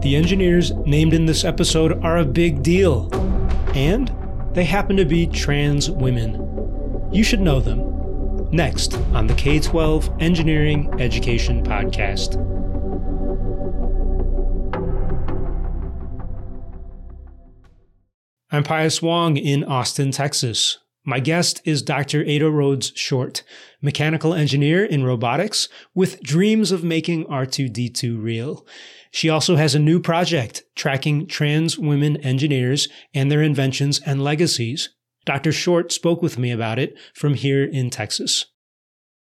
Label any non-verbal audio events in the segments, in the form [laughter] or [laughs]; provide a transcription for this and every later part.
The engineers named in this episode are a big deal, and they happen to be trans women. You should know them. Next on the K 12 Engineering Education Podcast. I'm Pius Wong in Austin, Texas. My guest is Dr. Ada Rhodes Short, mechanical engineer in robotics with dreams of making R2D2 real. She also has a new project tracking trans women engineers and their inventions and legacies. Dr. Short spoke with me about it from here in Texas.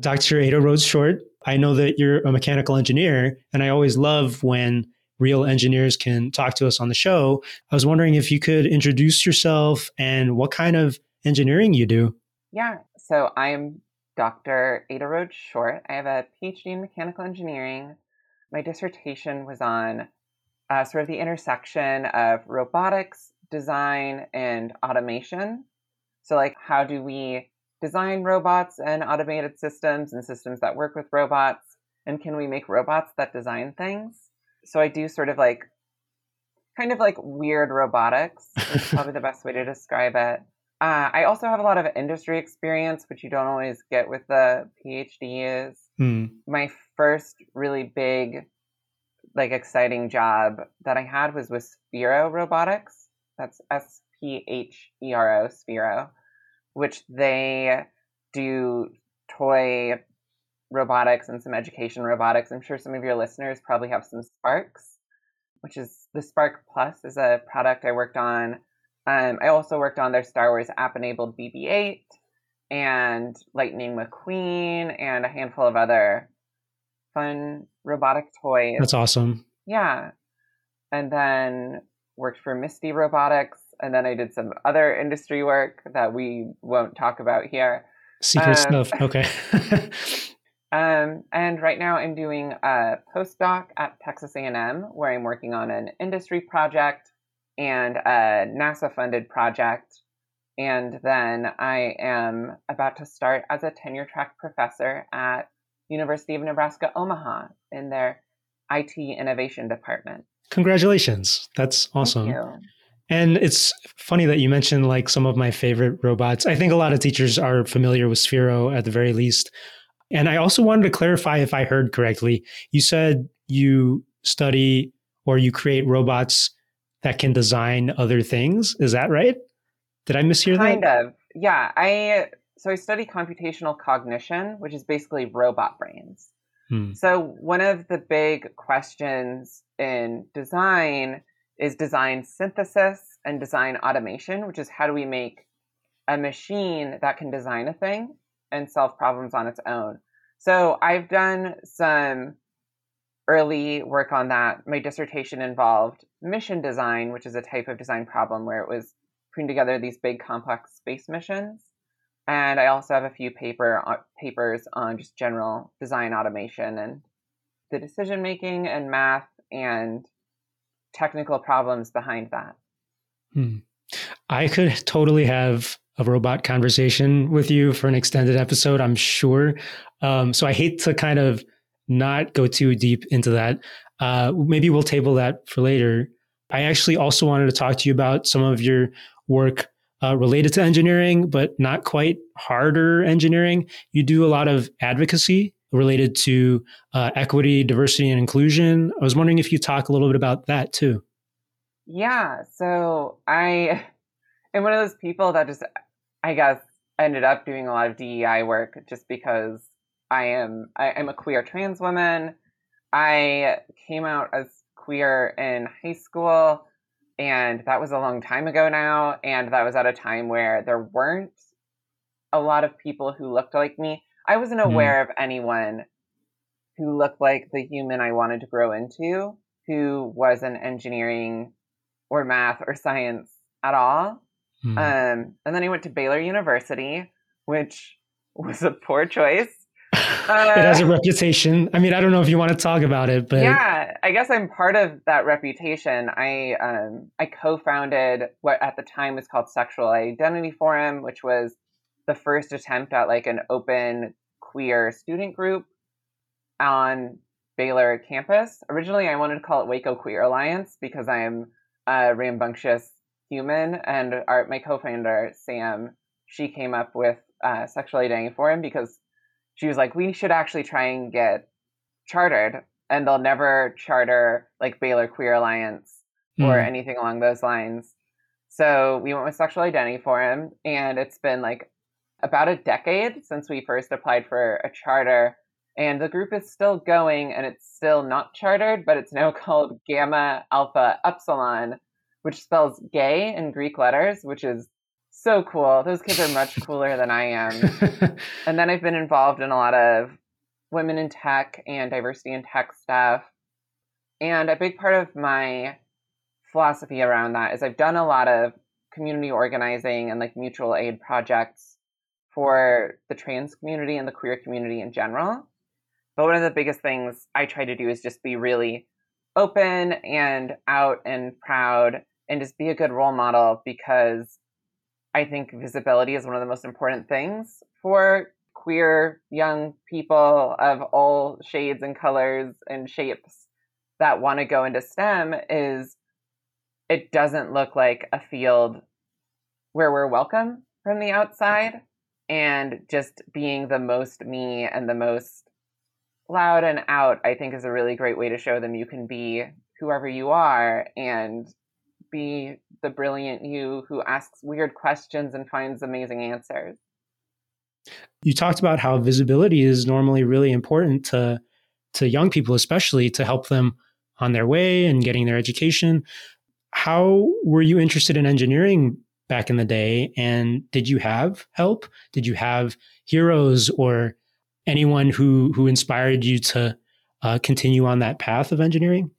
Dr. Ada Rhodes Short, I know that you're a mechanical engineer, and I always love when real engineers can talk to us on the show. I was wondering if you could introduce yourself and what kind of engineering you do. Yeah, so I'm Dr. Ada Rhodes Short. I have a PhD in mechanical engineering my dissertation was on uh, sort of the intersection of robotics, design, and automation. So, like, how do we design robots and automated systems and systems that work with robots? And can we make robots that design things? So, I do sort of like kind of like weird robotics, [laughs] is probably the best way to describe it. Uh, I also have a lot of industry experience, which you don't always get with the PhDs. Hmm. My first really big, like exciting job that I had was with Sphero Robotics. That's S P H E R O, Sphero, which they do toy robotics and some education robotics. I'm sure some of your listeners probably have some Sparks, which is the Spark Plus is a product I worked on. Um, I also worked on their Star Wars app enabled BB 8 and Lightning McQueen and a handful of other fun robotic toys. That's awesome. Yeah. And then worked for Misty Robotics. And then I did some other industry work that we won't talk about here. Secret um, stuff. Okay. [laughs] um, and right now I'm doing a postdoc at Texas A&M where I'm working on an industry project and a NASA funded project and then I am about to start as a tenure track professor at University of Nebraska Omaha in their IT innovation department. Congratulations. That's awesome. And it's funny that you mentioned like some of my favorite robots. I think a lot of teachers are familiar with Sphero at the very least. And I also wanted to clarify if I heard correctly. You said you study or you create robots that can design other things. Is that right? Did I mishear kind that? Kind of. Yeah. I so I study computational cognition, which is basically robot brains. Hmm. So one of the big questions in design is design synthesis and design automation, which is how do we make a machine that can design a thing and solve problems on its own. So I've done some early work on that. My dissertation involved mission design, which is a type of design problem where it was putting together these big complex space missions. And I also have a few paper uh, papers on just general design automation and the decision making and math and technical problems behind that. Hmm. I could totally have a robot conversation with you for an extended episode, I'm sure. Um, so I hate to kind of not go too deep into that. Uh, maybe we'll table that for later. I actually also wanted to talk to you about some of your work uh, related to engineering, but not quite harder engineering. You do a lot of advocacy related to uh, equity, diversity, and inclusion. I was wondering if you talk a little bit about that too. Yeah. So I [laughs] am one of those people that just, I guess, ended up doing a lot of DEI work just because I am I, am a queer trans woman. I came out as queer in high school and that was a long time ago now. And that was at a time where there weren't a lot of people who looked like me. I wasn't mm-hmm. aware mm. of anyone who looked like the human I wanted to grow into, who was an engineering or math or science at all. Mm. Um, and then I went to Baylor University, which [laughs] was a poor choice uh, it has a reputation. I mean, I don't know if you want to talk about it, but yeah, I guess I'm part of that reputation. I um, I co-founded what at the time was called Sexual Identity Forum, which was the first attempt at like an open queer student group on Baylor campus. Originally, I wanted to call it Waco Queer Alliance because I am a rambunctious human, and our, my co-founder Sam, she came up with uh, Sexual Identity Forum because she was like, we should actually try and get chartered, and they'll never charter like Baylor Queer Alliance mm. or hmm. anything along those lines. So we went with Sexual Identity Forum, and it's been like about a decade since we first applied for a charter. And the group is still going and it's still not chartered, but it's now [laughs] called Gamma Alpha Upsilon, which spells gay in Greek letters, which is so cool. Those kids are much cooler than I am. [laughs] and then I've been involved in a lot of women in tech and diversity in tech stuff. And a big part of my philosophy around that is I've done a lot of community organizing and like mutual aid projects for the trans community and the queer community in general. But one of the biggest things I try to do is just be really open and out and proud and just be a good role model because I think visibility is one of the most important things for queer young people of all shades and colors and shapes that want to go into STEM is it doesn't look like a field where we're welcome from the outside and just being the most me and the most loud and out i think is a really great way to show them you can be whoever you are and be the brilliant you who asks weird questions and finds amazing answers you talked about how visibility is normally really important to to young people especially to help them on their way and getting their education how were you interested in engineering back in the day? And did you have help? Did you have heroes or anyone who who inspired you to uh, continue on that path of engineering?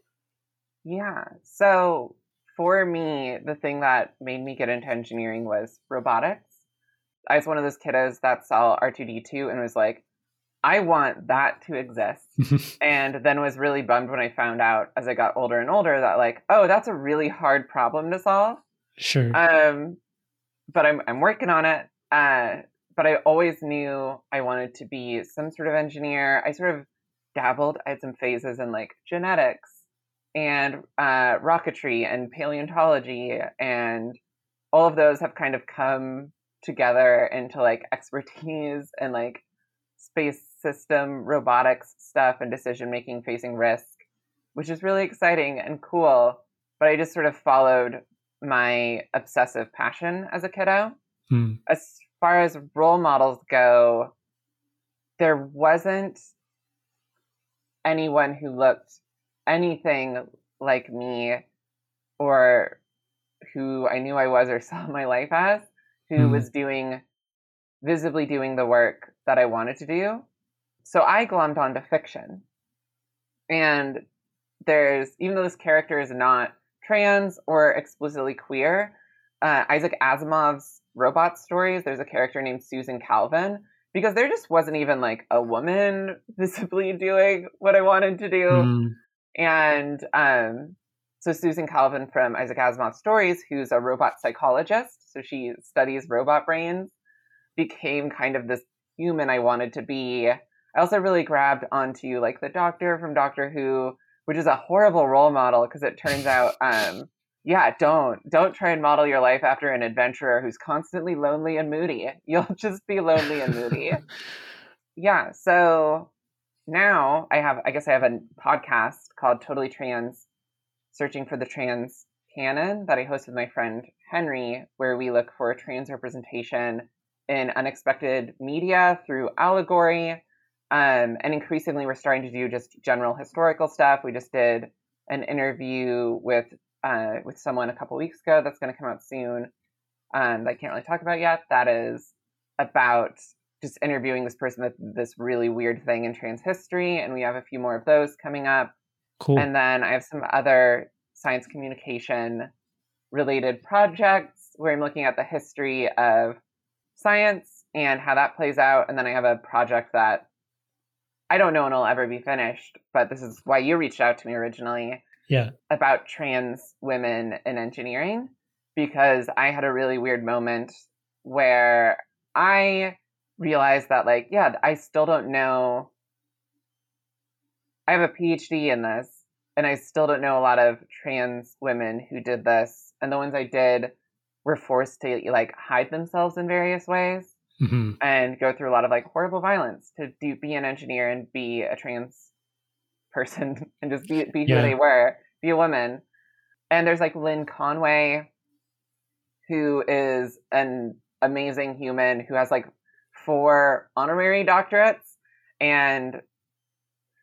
Yeah. So for me, the thing that made me get into engineering was robotics. I was one of those kiddos that saw R2D2 and was like, I want that to exist. [laughs] and then was really bummed when I found out as I got older and older that like, oh, that's a really hard problem to solve. Sure. Um, but I'm I'm working on it. Uh, but I always knew I wanted to be some sort of engineer. I sort of dabbled. I had some phases in like genetics and uh, rocketry and paleontology, and all of those have kind of come together into like expertise [laughs] and like space system robotics stuff and decision making facing risk, which is really exciting and cool. But I just sort of followed my obsessive passion as a kiddo. Hmm. As far as role models go, there wasn't anyone who looked anything like me or who I knew I was or [laughs] saw my life as, who hmm. was doing visibly doing the work that I wanted to do. So I glommed onto fiction. And there's, even though this character is not trans or explicitly queer. Uh, Isaac Asimov's robot stories, there's a character named Susan Calvin, because there just wasn't even like a woman [laughs] visibly doing what I wanted to do. Mm. And um, so Susan Calvin from Isaac Asimov's stories, who's a robot psychologist, so she studies robot brains, became kind of this human I wanted to be. I also really grabbed onto like the doctor from Doctor Who which is a horrible role model because it turns out, [laughs] um, yeah, don't don't try and model your life after an adventurer who's constantly lonely and moody. You'll [laughs] just be lonely and moody. [laughs] yeah, so now I have, I guess I have a podcast called Totally Trans, searching for the trans canon that I host with my friend Henry, where we look for trans representation in unexpected media through allegory um, and increasingly, we're starting to do just general historical stuff. We just did an interview with uh, with someone a couple weeks ago that's going to come out soon. Um, that I can't really talk about yet. That is about just interviewing this person with this really weird thing in trans history, and we have a few more of those coming up. Cool. And then I have some other science communication related projects where I'm looking at the history of science and how that plays out. And then I have a project that I don't know when it'll ever be finished, but this is why you reached out to me originally. Yeah. About trans women in engineering because I had a really weird moment where I realized that like, yeah, I still don't know I have a PhD in this, and I still don't know a lot of trans women who did this. And the ones I did were forced to like hide themselves in various ways mm-hmm. and go through a lot of like horrible violence to do be an engineer and be a trans person [laughs] and just be be who yeah. they were, be a woman. And there's like Lynn Conway, who is an amazing human who has like four honorary doctorates and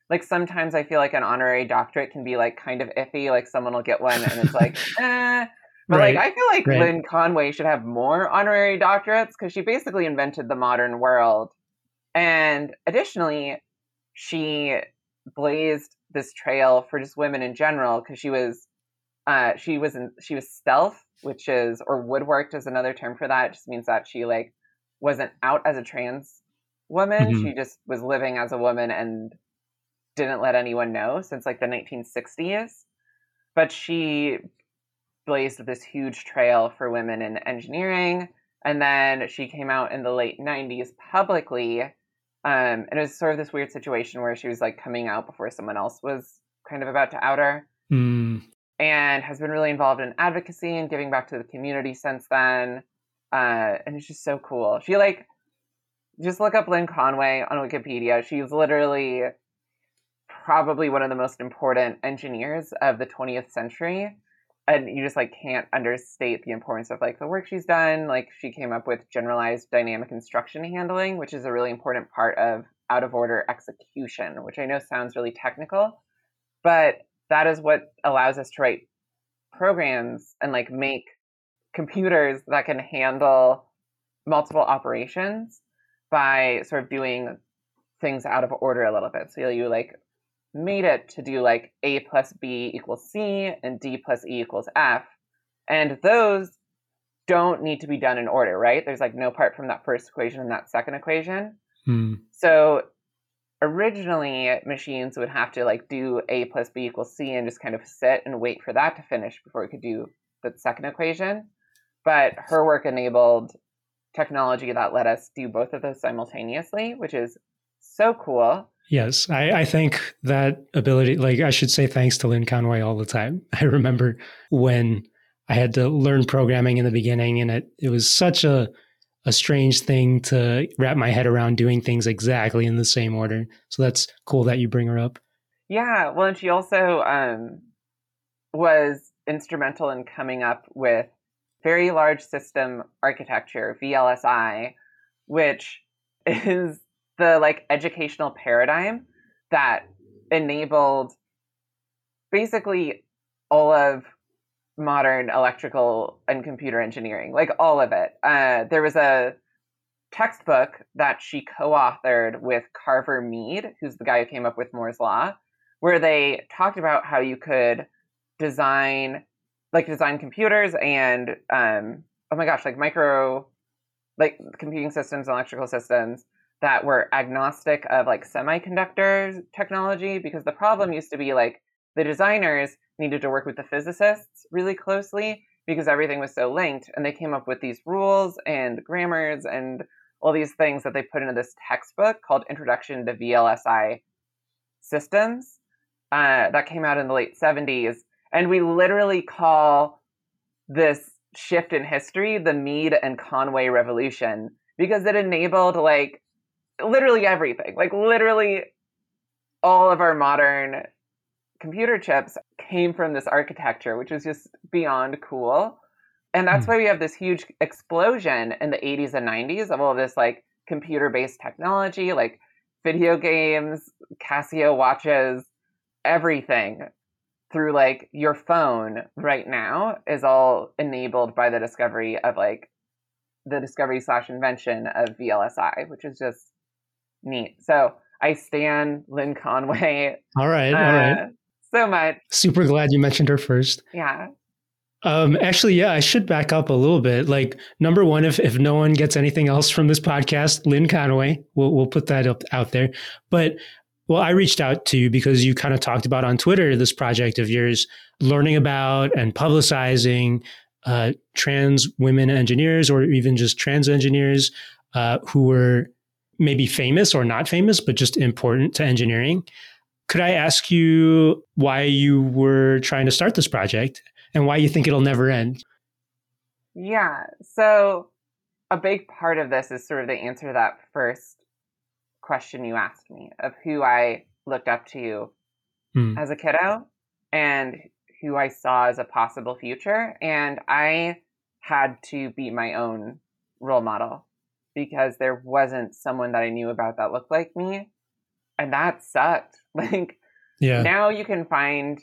like sometimes I feel like an honorary doctorate can be like kind of iffy. Like someone will get one and it's like, [laughs] eh. But right. like I feel like right. Lynn Conway should have more honorary doctorates because she basically invented the modern world. And additionally, she blazed this trail for just women in general because she was uh, she was in, she was stealth, which is or woodworked is another term for that. It just means that she like wasn't out as a trans woman. Mm-hmm. She just was living as a woman and didn't let anyone know since like the 1960s. But she blazed this huge trail for women in engineering. And then she came out in the late 90s publicly. Um, and it was sort of this weird situation where she was like coming out before someone else was kind of about to out her. Mm. And has been really involved in advocacy and giving back to the community since then. Uh, and it's just so cool. She like, just look up Lynn Conway on Wikipedia. She's literally probably one of the most important engineers of the 20th century and you just like can't understate the importance of like the work she's done like she came up with generalized dynamic instruction handling which is a really important part of out of order execution which i know sounds really technical but that is what allows us to write programs and like make computers that can handle multiple operations by sort of doing things out of order a little bit so you like made it to do like A plus B equals C and D plus E equals F. And those don't need to be done in order, right? There's like no part from that first equation and that second equation. Hmm. So originally machines would have to like do A plus B equals C and just kind of sit and wait for that to finish before it could do the second equation. But her work enabled technology that let us do both of those simultaneously, which is so cool. Yes, I, I think that ability, like I should say thanks to Lynn Conway all the time. [laughs] I remember when I had to learn programming in the beginning, and it, it was such a, a strange thing to wrap my head around doing things exactly in the same order. So that's cool that you bring her up. Yeah, well, and she also um, was instrumental in coming up with very large system architecture, VLSI, which [laughs] is the like educational paradigm that enabled basically all of modern electrical and computer engineering, like all of it. Uh, there was a textbook that she co-authored with Carver Mead, who's the guy who came up with Moore's law, where they talked about how you could design, like design computers and um, oh my gosh, like micro, like computing systems, electrical systems that were agnostic of like semiconductor technology because the problem used to be like the designers needed to work with the physicists really closely because everything was so linked and they came up with these rules and grammars and all these things that they put into this textbook called introduction to vlsi systems uh, that came out in the late 70s and we literally call this shift in history the mead and conway revolution because it enabled like literally everything. Like literally all of our modern computer chips came from this architecture, which is just beyond cool. And that's mm. why we have this huge explosion in the 80s and 90s of all this like computer based technology, like video games, Casio watches, everything through like your phone right now is all enabled by the discovery of like the discovery slash invention of VLSI, which is just neat. So I stand Lynn Conway. All right, uh, all right. So much. Super glad you mentioned her first. Yeah. Um, actually, yeah, I should back up a little bit. Like number one, if if no one gets anything else from this podcast, Lynn Conway, we'll we'll put that up out there. But well, I reached out to you because you kind of talked about on Twitter this project of yours, learning about and publicizing uh, trans women engineers or even just trans engineers uh, who were maybe famous or not famous, but just important to engineering. could I ask you why you were trying to start this project and why you think it'll never end? Yeah. So, a big part of this is sort of the answer to that first question you asked me of who I looked up to hmm. as a kiddo and who I saw as a possible future. And I had to be my own role model because there wasn't someone that I knew about that looked like me. And that sucked. [laughs] Like yeah. now you can find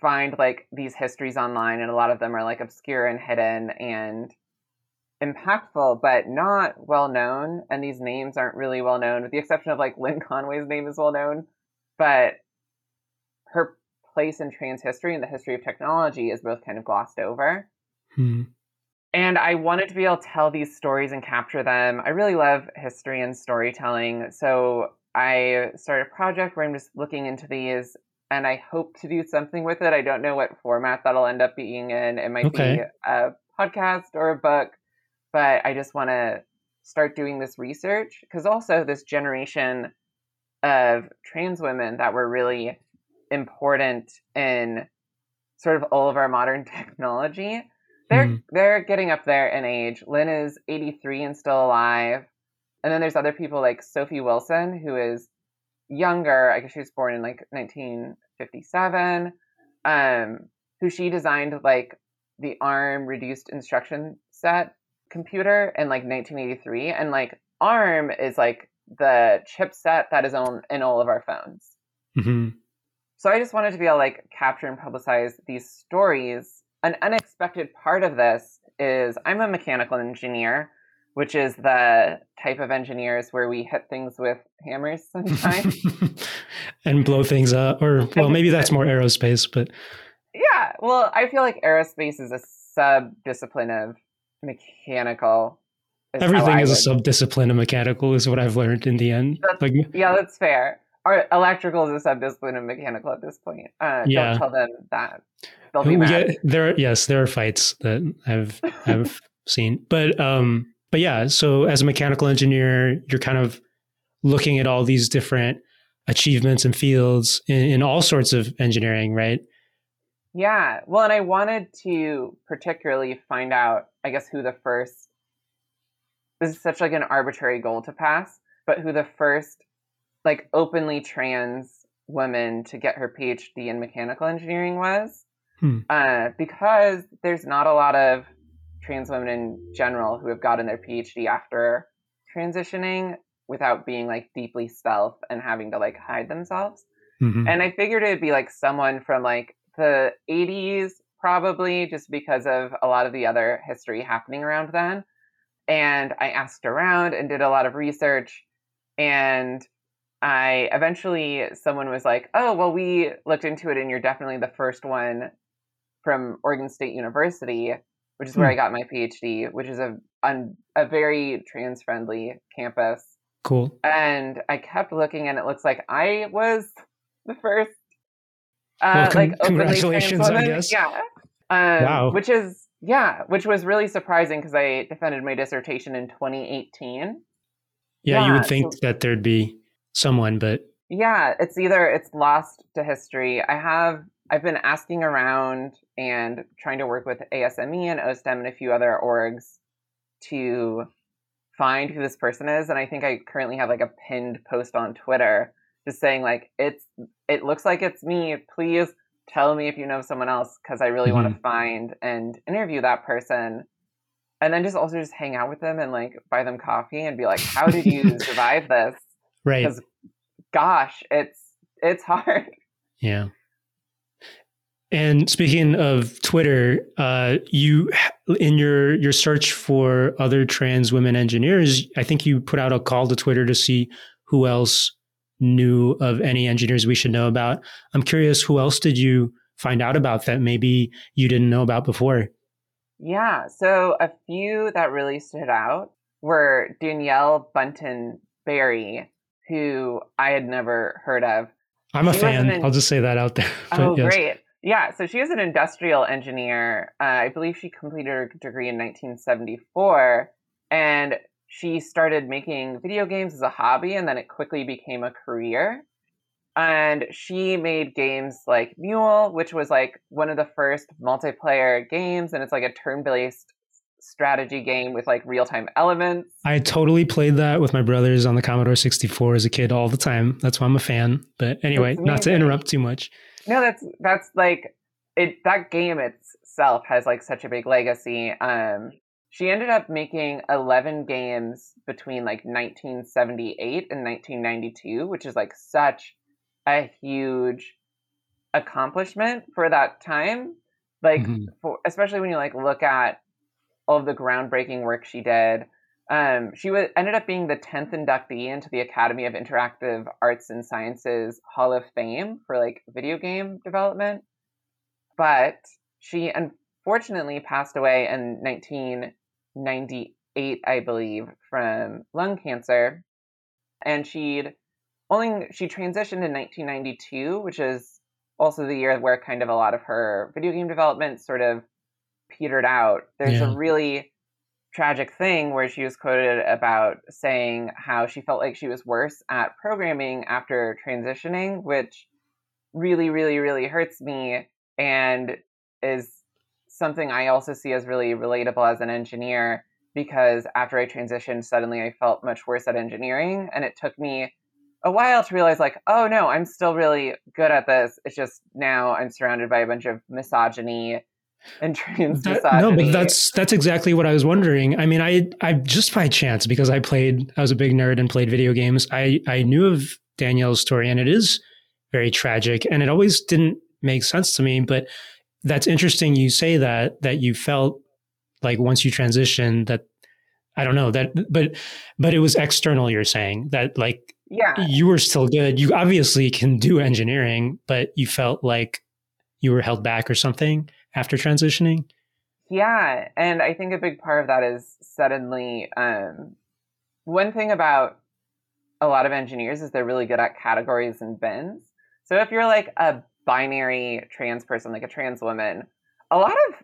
find like these histories online and a lot of them are like obscure and hidden and impactful but not well known and these names aren't really well known with the exception of like Lynn Conway's name is well known but her place in trans history and the history of technology is both kind of glossed over. Hmm. And I wanted to be able to tell these stories and capture them. I really love history and storytelling. So I started a project where I'm just looking into these and I hope to do something with it. I don't know what format that'll end up being in. It might okay. be a podcast or a book, but I just want to start doing this research because also this generation of trans women that were really important in sort of all of our modern [laughs] technology. They're mm. they're getting up there in age. Lynn is 83 and still alive. And then there's other people like Sophie Wilson, who is younger. I guess she was born in like 1957. Um, who she designed like the ARM reduced instruction set computer in like 1983, and like ARM is like the chipset that is on in all of our phones. Mm-hmm. So I just wanted to be able to like capture and publicize these stories. An unexpected part of this is I'm a mechanical engineer, which is the type of engineers where we hit things with hammers [laughs] sometimes and blow things up. Or well, maybe that's more aerospace, but yeah. Well, I feel like aerospace is a sub discipline of mechanical. Everything is a sub discipline of mechanical, is what I've learned in the end. That's, like, yeah, that's fair or electrical is a subdiscipline of mechanical at this point. Uh, yeah. Don't tell them that. They'll be mad. Get, there, yes, there are fights that I've [laughs] I've seen, but um, but yeah. So as a mechanical engineer, you're kind of looking at all these different achievements and fields in, in all sorts of engineering, right? Yeah. Well, and I wanted to particularly find out, I guess, who the first. This is such like an arbitrary goal to pass, but who the first like openly trans woman to get her PhD in mechanical engineering was. Hmm. Uh, because there's not a lot of trans women in general who have gotten their PhD after transitioning without being like deeply stealth and having to like hide themselves. Mm-hmm. And I figured it'd be like someone from like the 80s, probably just because of a lot of the other history happening around then. And I asked around and did a lot of research. And I eventually someone was like, "Oh, well, we looked into it, and you're definitely the first one from Oregon State University, which is where hmm. I got my PhD, which is a on a very trans friendly campus." Cool. And I kept looking, and it looks like I was [laughs] the first. Uh, well, con- like congratulations, I guess. Yeah. Um, wow. Which is yeah, which was really surprising because I defended my dissertation in 2018. Yeah, yeah you would think so, that there'd be someone, but yeah, it's either it's lost to history. I have I've been asking around and trying to work with ASME and OSTEM and a few other orgs to find who this person is. And I think I currently have like a pinned post on Twitter just saying like it's it looks like it's me. Please tell me if you know someone else because I really mm-hmm. want to find and interview that person. And then just also just hang out with them and like buy them coffee and be like, how did you [laughs] survive this? Right. Because gosh, it's it's hard. [laughs] Yeah. And speaking of Twitter, uh, you in your your search for other trans women engineers, I think you put out a call to Twitter to see who else knew of any engineers we should know about. I'm curious, who else did you find out about that maybe you didn't know about before? Yeah, so a few that really stood out were Danielle Bunton Berry, who I had never heard of. I'm a she fan. An, I'll just say that out there. [laughs] oh, yes. great. Yeah, so she is an industrial engineer. Uh, I believe she completed her degree in 1974, and she started making video games as a hobby, and then it quickly became a career. and she made games like Mule, which was like one of the first multiplayer games, and it's like a turn-based strategy game with like real-time elements. I totally played that with my brothers on the Commodore 64 as a kid all the time. That's why I'm a fan. But anyway, not to interrupt too much. No, that's that's like it that game itself has like such a big legacy. Um she ended up making 11 games between like 1978 and 1992, which is like such a huge accomplishment for that time. Like, mm-hmm. for, especially when you like look at all of the groundbreaking work she did. Um, she was, ended up being the 10th inductee into the Academy of Interactive Arts and Sciences Hall of Fame for like video game development. But she unfortunately passed away in 1998, I believe, from lung cancer. And she'd only she transitioned in 1992, which is also the year where kind of a lot of her video game development sort of petered out. There's yeah. a really tragic thing where she was quoted about saying how she felt like she was worse at programming after transitioning, which really, really, really hurts me and is something I also see as really relatable as an engineer because after I transitioned, suddenly I felt much worse at engineering. And it took me a while to realize, like, oh no, I'm still really good at this. It's just now I'm surrounded by a bunch of misogyny and [laughs] trans that, No, but that's that's exactly what I was wondering. I mean, I I just by chance because I played, I was a big nerd and played video games. I I knew of Danielle's story, and it is very tragic, and it always didn't make sense to me. But that's interesting you say that that you felt like once you transitioned that I don't know that but but it was external you're saying that like yeah. you were still good. You obviously can do engineering but you felt like you were held back or something after transitioning? Yeah and I think a big part of that is suddenly um, one thing about a lot of engineers is they're really good at categories and bins. So if you're like a binary trans person, like a trans woman, a lot of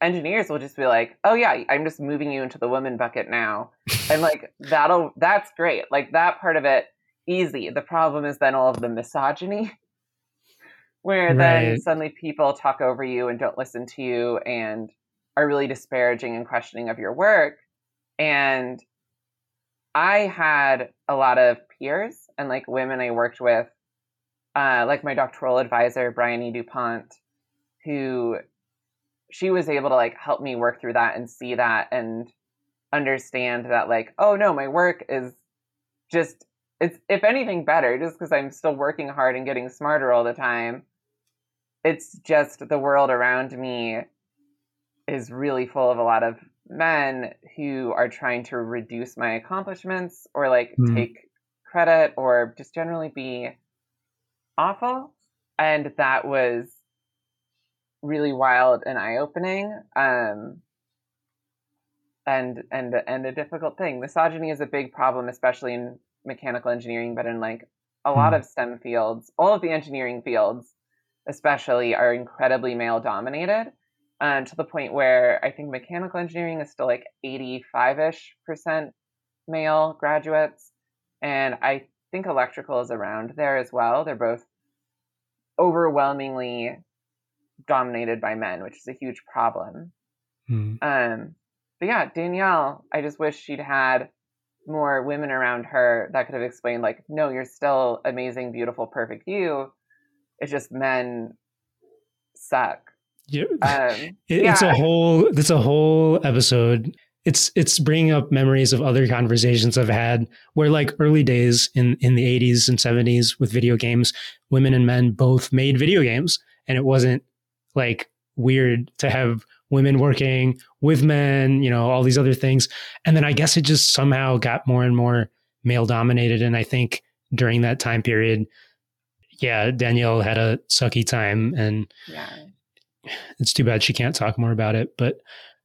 engineers will just be like, "Oh yeah, I'm just moving you into the woman bucket now," [laughs] and like that'll that's great. Like that part of it, easy. The problem is then all of the misogyny, [laughs] where right. then suddenly people talk over you and don't listen to you and are really disparaging and questioning of your work. And I had a lot of peers and like women I worked with uh, like my doctoral advisor, Bryony DuPont, who she was able to like help me work through that and see that and understand that like, oh no, my work is just it's if anything better, just because I'm still working hard and getting smarter all the time. It's just the world around me is really full of a lot of men who are trying to reduce my accomplishments or like mm. take credit or just generally be awful. And that was really wild and eye opening. Um, and and and a difficult thing. Misogyny is a big problem, especially in mechanical engineering, but in like a lot hmm. of STEM fields, all of the engineering fields, especially, are incredibly male dominated. Um, to the point where I think mechanical engineering is still like 85 ish percent male graduates. And I think electrical is around there as well. They're both overwhelmingly dominated by men, which is a huge problem. Mm. Um, but yeah, Danielle, I just wish she'd had more women around her that could have explained, like, no, you're still amazing, beautiful, perfect you. It's just men suck. Yeah, um, [laughs] it, yeah. it's a whole. It's a whole episode it's it's bringing up memories of other conversations I've had where like early days in in the 80s and 70s with video games, women and men both made video games and it wasn't like weird to have women working with men, you know, all these other things. And then I guess it just somehow got more and more male dominated and I think during that time period yeah, Danielle had a sucky time and yeah. It's too bad she can't talk more about it, but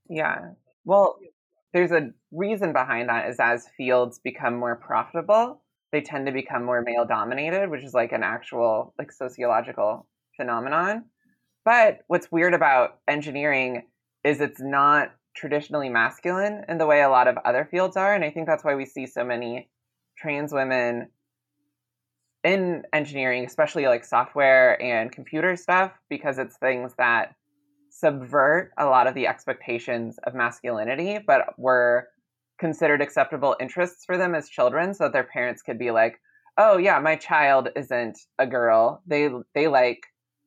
yeah. Well, there's a reason behind that is as fields become more profitable, they tend to become more male dominated, which is like an actual like sociological phenomenon. But what's weird about engineering is it's not traditionally masculine in the way a lot of other fields are. And I think that's why we see so many trans women in engineering, especially like software and computer stuff, because it's things that subvert a lot of the expectations of masculinity, but were considered acceptable interests for them as children, so that their parents could be like, "Oh yeah, my child isn't a girl. They they like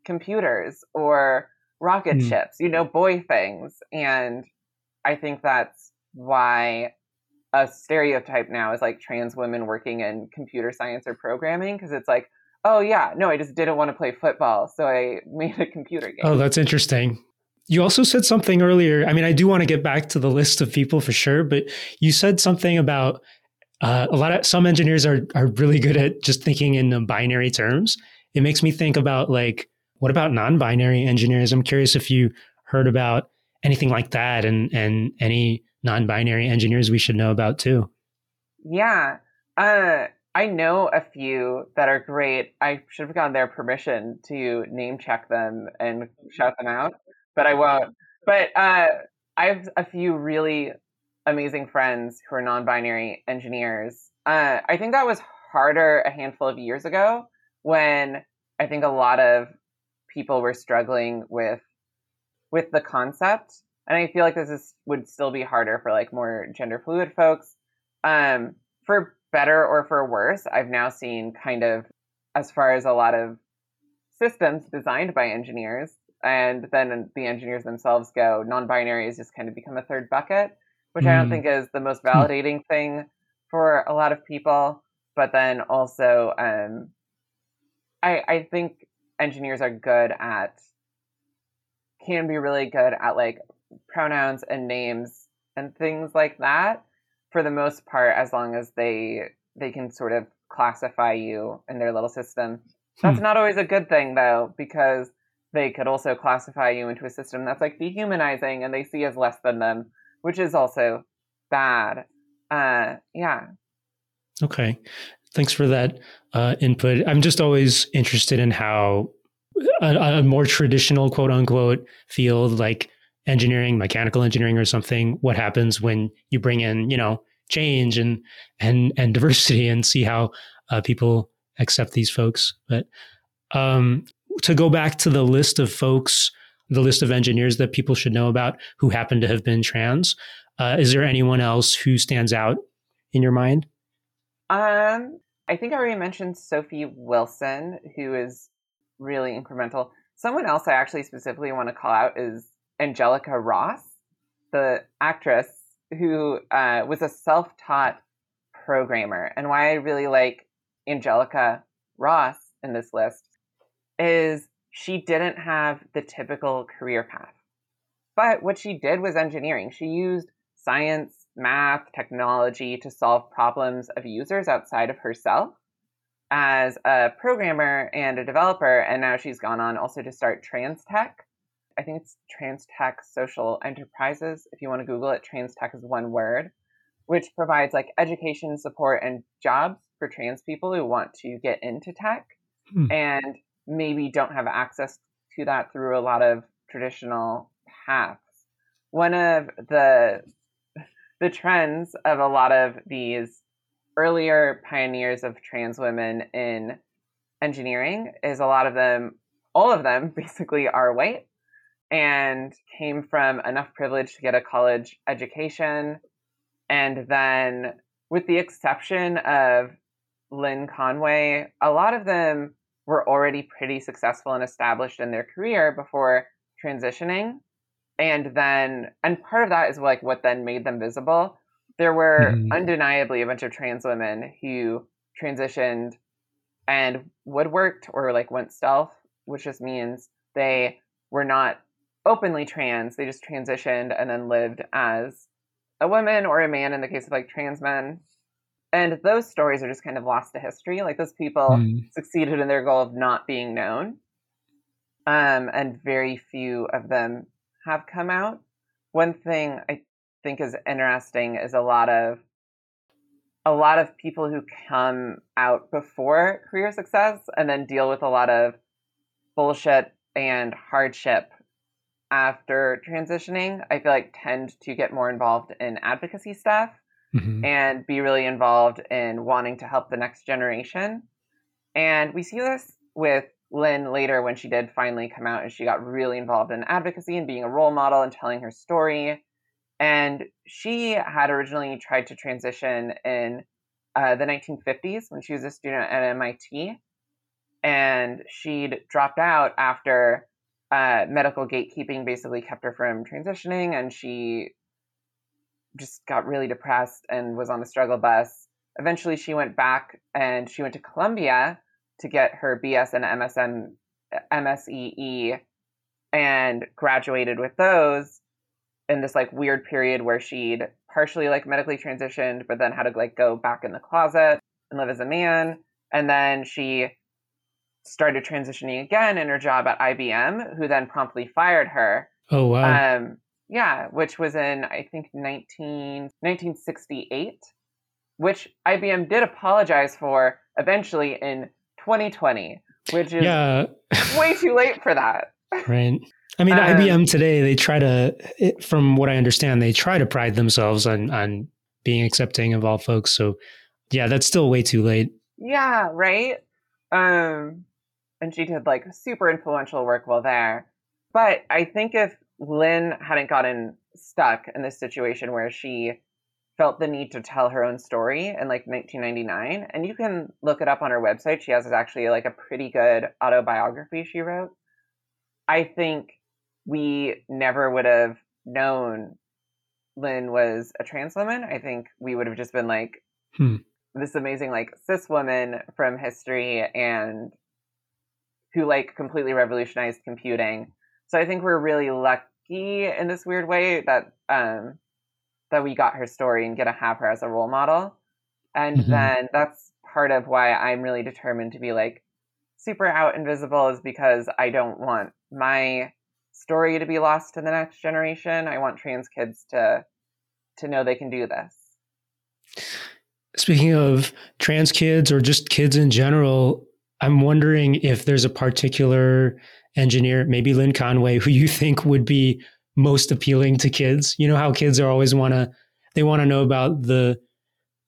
computers or rocket mm. ships, you know, boy things." And I think that's why a stereotype now is like trans women working in computer science or programming because it's like, oh yeah, no, I just didn't want to play football, so I [laughs] made a computer game. Oh, that's interesting. You also said something earlier. I mean, I do want to get back to the list of people for sure, but you said something about uh, a lot of some engineers are are really good at just thinking in binary terms. It makes me think about like, what about non-binary engineers? I'm curious if you heard about anything like that and and any non-binary engineers we should know about too. Yeah. Uh, I know a few that are great. I should have gotten their permission to name check them and shout them out, but I won't. But uh, I have a few really amazing friends who are non-binary engineers. Uh, I think that was harder a handful of years ago when I think a lot of people were struggling with with the concept and I feel like this is would still be harder for like more gender fluid folks. Um, for better or for worse, I've now seen kind of as far as a lot of systems designed by engineers, and then the engineers themselves go, non-binary has just kind of become a third bucket, which mm. I don't mm. think is the most hmm. validating thing for a lot of people. But then also, um, I I think engineers are good at can be really good at like pronouns and names and things like that for the most part as long as they they can sort of classify you in their little system that's hmm. not always a good thing though because they could also classify you into a system that's like dehumanizing and they see as less than them which is also bad. Uh yeah. Okay. Thanks for that uh, input. I'm just always interested in how a, a more traditional quote unquote field like engineering, mechanical engineering or something, what happens when you bring in, you know, change and and and [laughs] diversity and see how uh, people accept these folks. But um, to go back to the list of folks, the list of engineers that people should know about who happen to have been trans, uh, is there anyone else who stands out in your mind? Um, I think I already mentioned Sophie Wilson, who is really incremental. Someone else I actually specifically want to call out is Angelica Ross, the actress who uh, was a self taught programmer. And why I really like Angelica Ross in this list is she didn't have the typical career path. But what she did was engineering. She used science, math, technology to solve problems of users outside of herself as a programmer and a developer. And now she's gone on also to start Trans Tech, I think it's Trans Tech Social Enterprises. If you want to Google it, Trans Tech is one word, which provides like education, support, and jobs for trans people who want to get into tech hmm. and maybe don't have access to that through a lot of traditional paths. One of the the trends of a lot of these earlier pioneers of trans women in engineering is a lot of them all of them [laughs] basically are white and came from enough privilege to get a college education. And then, with the exception of Lynn Conway, a lot of them were already pretty successful and established in their career before transitioning. And then, and part of that is like what then made them visible. There were mm-hmm. undeniably a bunch of trans women who transitioned and woodworked or like went stealth, which just means they were not openly trans. They just transitioned and then lived as a woman or a man in the case of like trans men. And those stories are just kind of lost to history. Like those people mm. succeeded in their goal of not being known. Um, and very few of them have come out. One thing I think is interesting is a lot of a lot of people who come out before career success and then deal with a lot of bullshit and hardship after transitioning, I feel like tend to get more involved in advocacy stuff mm-hmm. and be really involved in wanting to help the next generation. And we see this with Lynn later when she did finally come out and she got really involved in advocacy and being a role model and telling her story. And she had originally tried to transition in uh, the 1950s when she was a student at MIT. And she'd dropped out after uh, medical gatekeeping basically kept her from transitioning. And she just got really depressed and was on the struggle bus. Eventually, she went back and she went to Columbia to get her BS and MSM, MSEE and graduated with those in this like weird period where she'd partially like medically transitioned, but then had to like go back in the closet and live as a man. And then she started transitioning again in her job at IBM, who then promptly fired her. Oh wow. Um, yeah, which was in I think 19, 1968, which IBM did apologize for eventually in 2020, which is yeah. way too late for that. [laughs] Right. I mean, um, IBM today, they try to, it, from what I understand, they try to pride themselves on on being accepting of all folks. So, yeah, that's still way too late. Yeah, right. Um, and she did like super influential work while there. But I think if Lynn hadn't gotten stuck in this situation where she felt the need to tell her own story in like 1999, and you can look it up on her website. She has actually like a pretty good autobiography she wrote. I think we never would have known Lynn was a trans woman. I think we would have just been like hmm. this amazing like cis woman from history and who like completely revolutionized computing. So I think we're really lucky in this weird way that um that we got her story and get to have her as a role model. And mm-hmm. then that's part of why I'm really determined to be like super out invisible is because I don't want my story to be lost to the next generation. I want trans kids to to know they can do this. Speaking of trans kids or just kids in general, I'm wondering if there's a particular engineer, maybe Lynn Conway, who you think would be most appealing to kids. You know how kids are always want to they want to know about the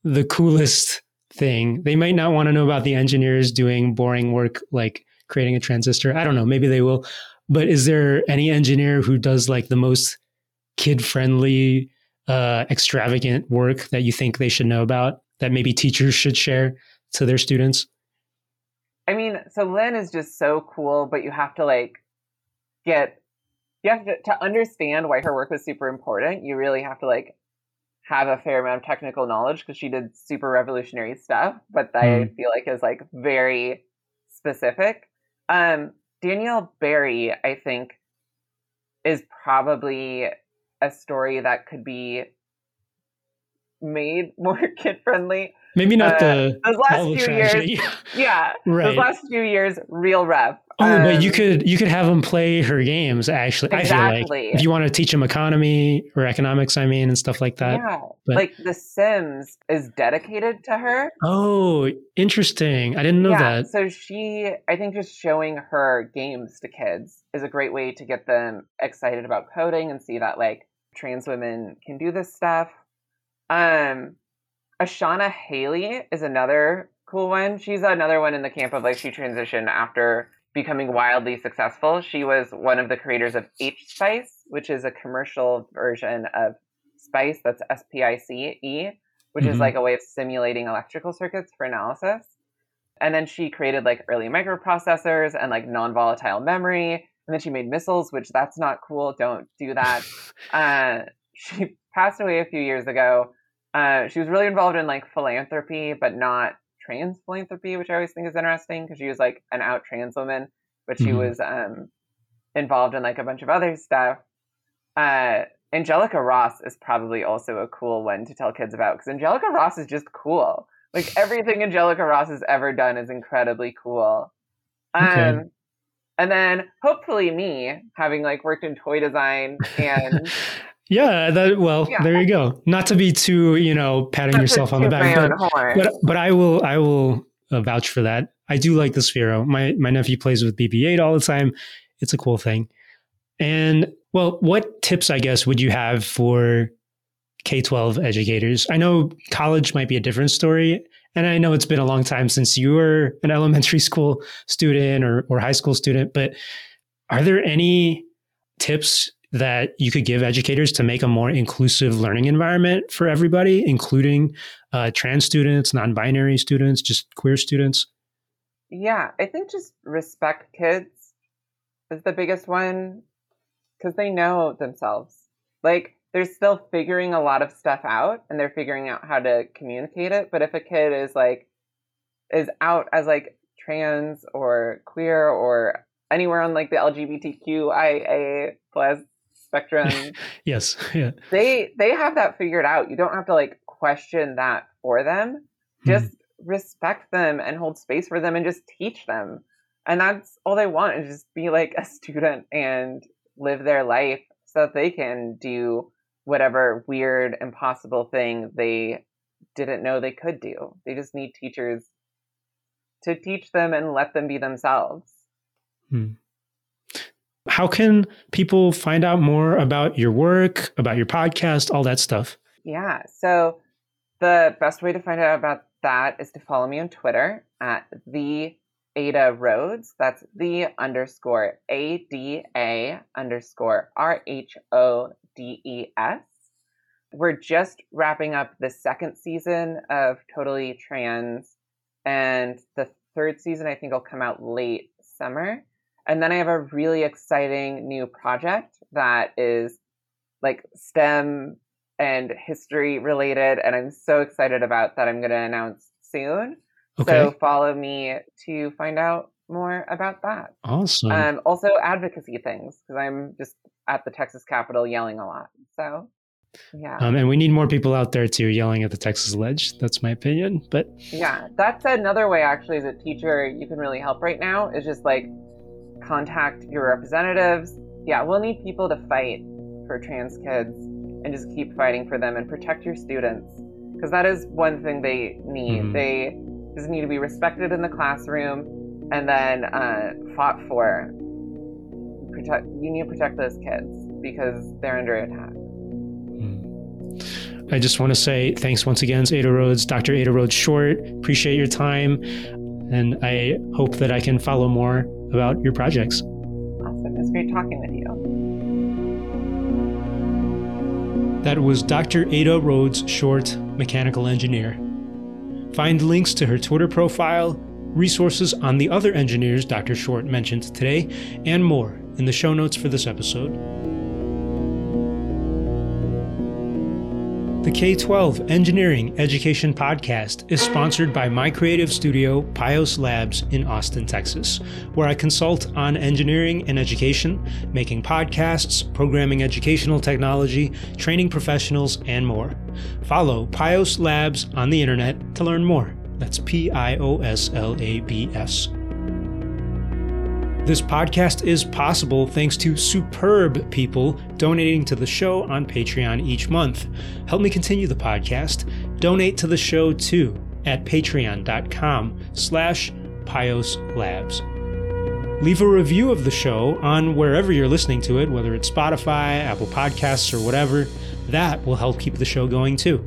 the coolest thing. They might not want to know about the engineers doing boring work like creating a transistor. I don't know, maybe they will. But is there any engineer who does like the most kid friendly uh, extravagant work that you think they should know about that maybe teachers should share to their students? I mean, so Lynn is just so cool, but you have to like get you have to, to understand why her work was super important. You really have to like have a fair amount of technical knowledge because she did super revolutionary stuff, but mm. I feel like is like very specific. Um, Danielle Berry, I think, is probably a story that could be made [laughs] more kid friendly. Maybe not uh, the those last few tragedy. years. [laughs] Yeah, right. Those last few years, real rough. Oh, um, but you um, could you could have them play her games. Actually, exactly. I feel like if you want to teach them economy or economics, I mean, and stuff like that. Yeah, but, like The Sims is dedicated to her. Oh, interesting! I didn't know yeah, that. So she, I think, just showing her games to kids is a great way to get them excited about coding and see that like trans women can do this stuff. Um, Ashawna Hailey is another cool one. She's another one in the camp of like she transitioned after becoming wildly successful. She was one of the creators of H Spice, which is a commercial version of Spice that's S P I C E, which mm-hmm. is like a way of simulating electrical circuits for analysis. And then she created like early microprocessors and like non volatile memory. And then she made missiles, which that's not cool. Don't do that. [laughs] uh, she passed away a few years ago. Uh, she was really involved in like philanthropy, but not trans philanthropy, which I always think is interesting because she was like an out trans woman, but she mm-hmm. was um, involved in like a bunch of other stuff. Uh, Angelica Ross is probably also a cool one to tell kids about because Angelica Ross is just cool. Like everything Angelica Ross has ever done is incredibly cool. Um, okay. And then hopefully me having like worked in toy design and [laughs] Yeah, that well, yeah. there you go. Not to be too, you know, patting Not yourself on the back, but, but, but I will I will uh, vouch for that. I do like the Sphero. My my nephew plays with BB-8 all the time. It's a cool thing. And well, what tips I guess would you have for K-12 educators? I know college might be a different story, and I know it's been a long time since you were an elementary [laughs] school student or, or high school student, but are there any tips that you could give educators to make a more inclusive learning environment for everybody, including uh, trans students, non binary students, just queer students? Yeah, I think just respect kids is the biggest one because they know themselves. Like, they're still figuring a lot of stuff out and they're figuring out how to communicate it. But if a kid is like, is out as like trans or queer or anywhere on like the LGBTQIA plus spectrum. [laughs] yes. Yeah. They they have that figured out. You don't have to like question that for them. Hmm. Just mm-hmm. respect them and hold space for them and just teach them. And that's all they want is just be like a student and live their life so that they can do whatever weird, impossible thing they didn't know they could do. They just need teachers to teach them and let them be themselves. Hmm. How can people find out more about your work, about your podcast, all that stuff? Yeah. So the best way to find out about that is to follow me on Twitter at the Ada Rhodes. That's the underscore A D A underscore R H O D E S. We're just wrapping up the second season of Totally Trans, and the third season I think will come out late summer. And then I have a really exciting new project that is like STEM and history related, and I'm so excited about that. I'm going to announce soon. Okay. So follow me to find out more about that. Awesome. Um, also advocacy things because I'm just at the Texas Capitol yelling a lot. So yeah. Um, and we need more people out there too yelling at the Texas Ledge. That's my opinion. But yeah, that's another way actually as a teacher you can really help right now is just like contact your representatives. Yeah, we'll need people to fight for trans kids and just keep fighting for them and protect your students because that is one thing they need. Mm-hmm. They just need to be respected in the classroom and then uh, fought for. Protect. You need to protect those kids because they're under attack. Hmm. I just want to say thanks once again, Ada Rhodes, Dr. Ada Rhodes Short. Appreciate your time, and I hope that I can follow more about your projects. Awesome. It's great talking with you. That was Dr. Ada Rhodes Short, mechanical engineer. Find links to her Twitter profile, resources on the other engineers Dr. Short mentioned today, and more in the show notes for this episode. The K 12 Engineering Education Podcast is sponsored by my creative studio, Pios Labs, in Austin, Texas, where I consult on engineering and education, making podcasts, programming educational technology, training professionals, and more. Follow Pios Labs on the internet to learn more. That's P I O S L A B S. This podcast is possible thanks to superb people donating to the show on Patreon each month. Help me continue the podcast. Donate to the show too at patreon.com slash Pios Labs. Leave a review of the show on wherever you're listening to it, whether it's Spotify, Apple Podcasts, or whatever. That will help keep the show going too.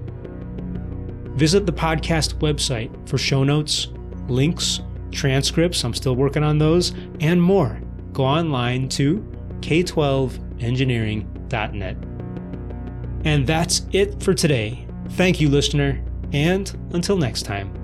Visit the podcast website for show notes, links, transcripts, I'm still working on those, and more. Go online to k12engineering.net. And that's it for today. Thank you, listener, and until next time.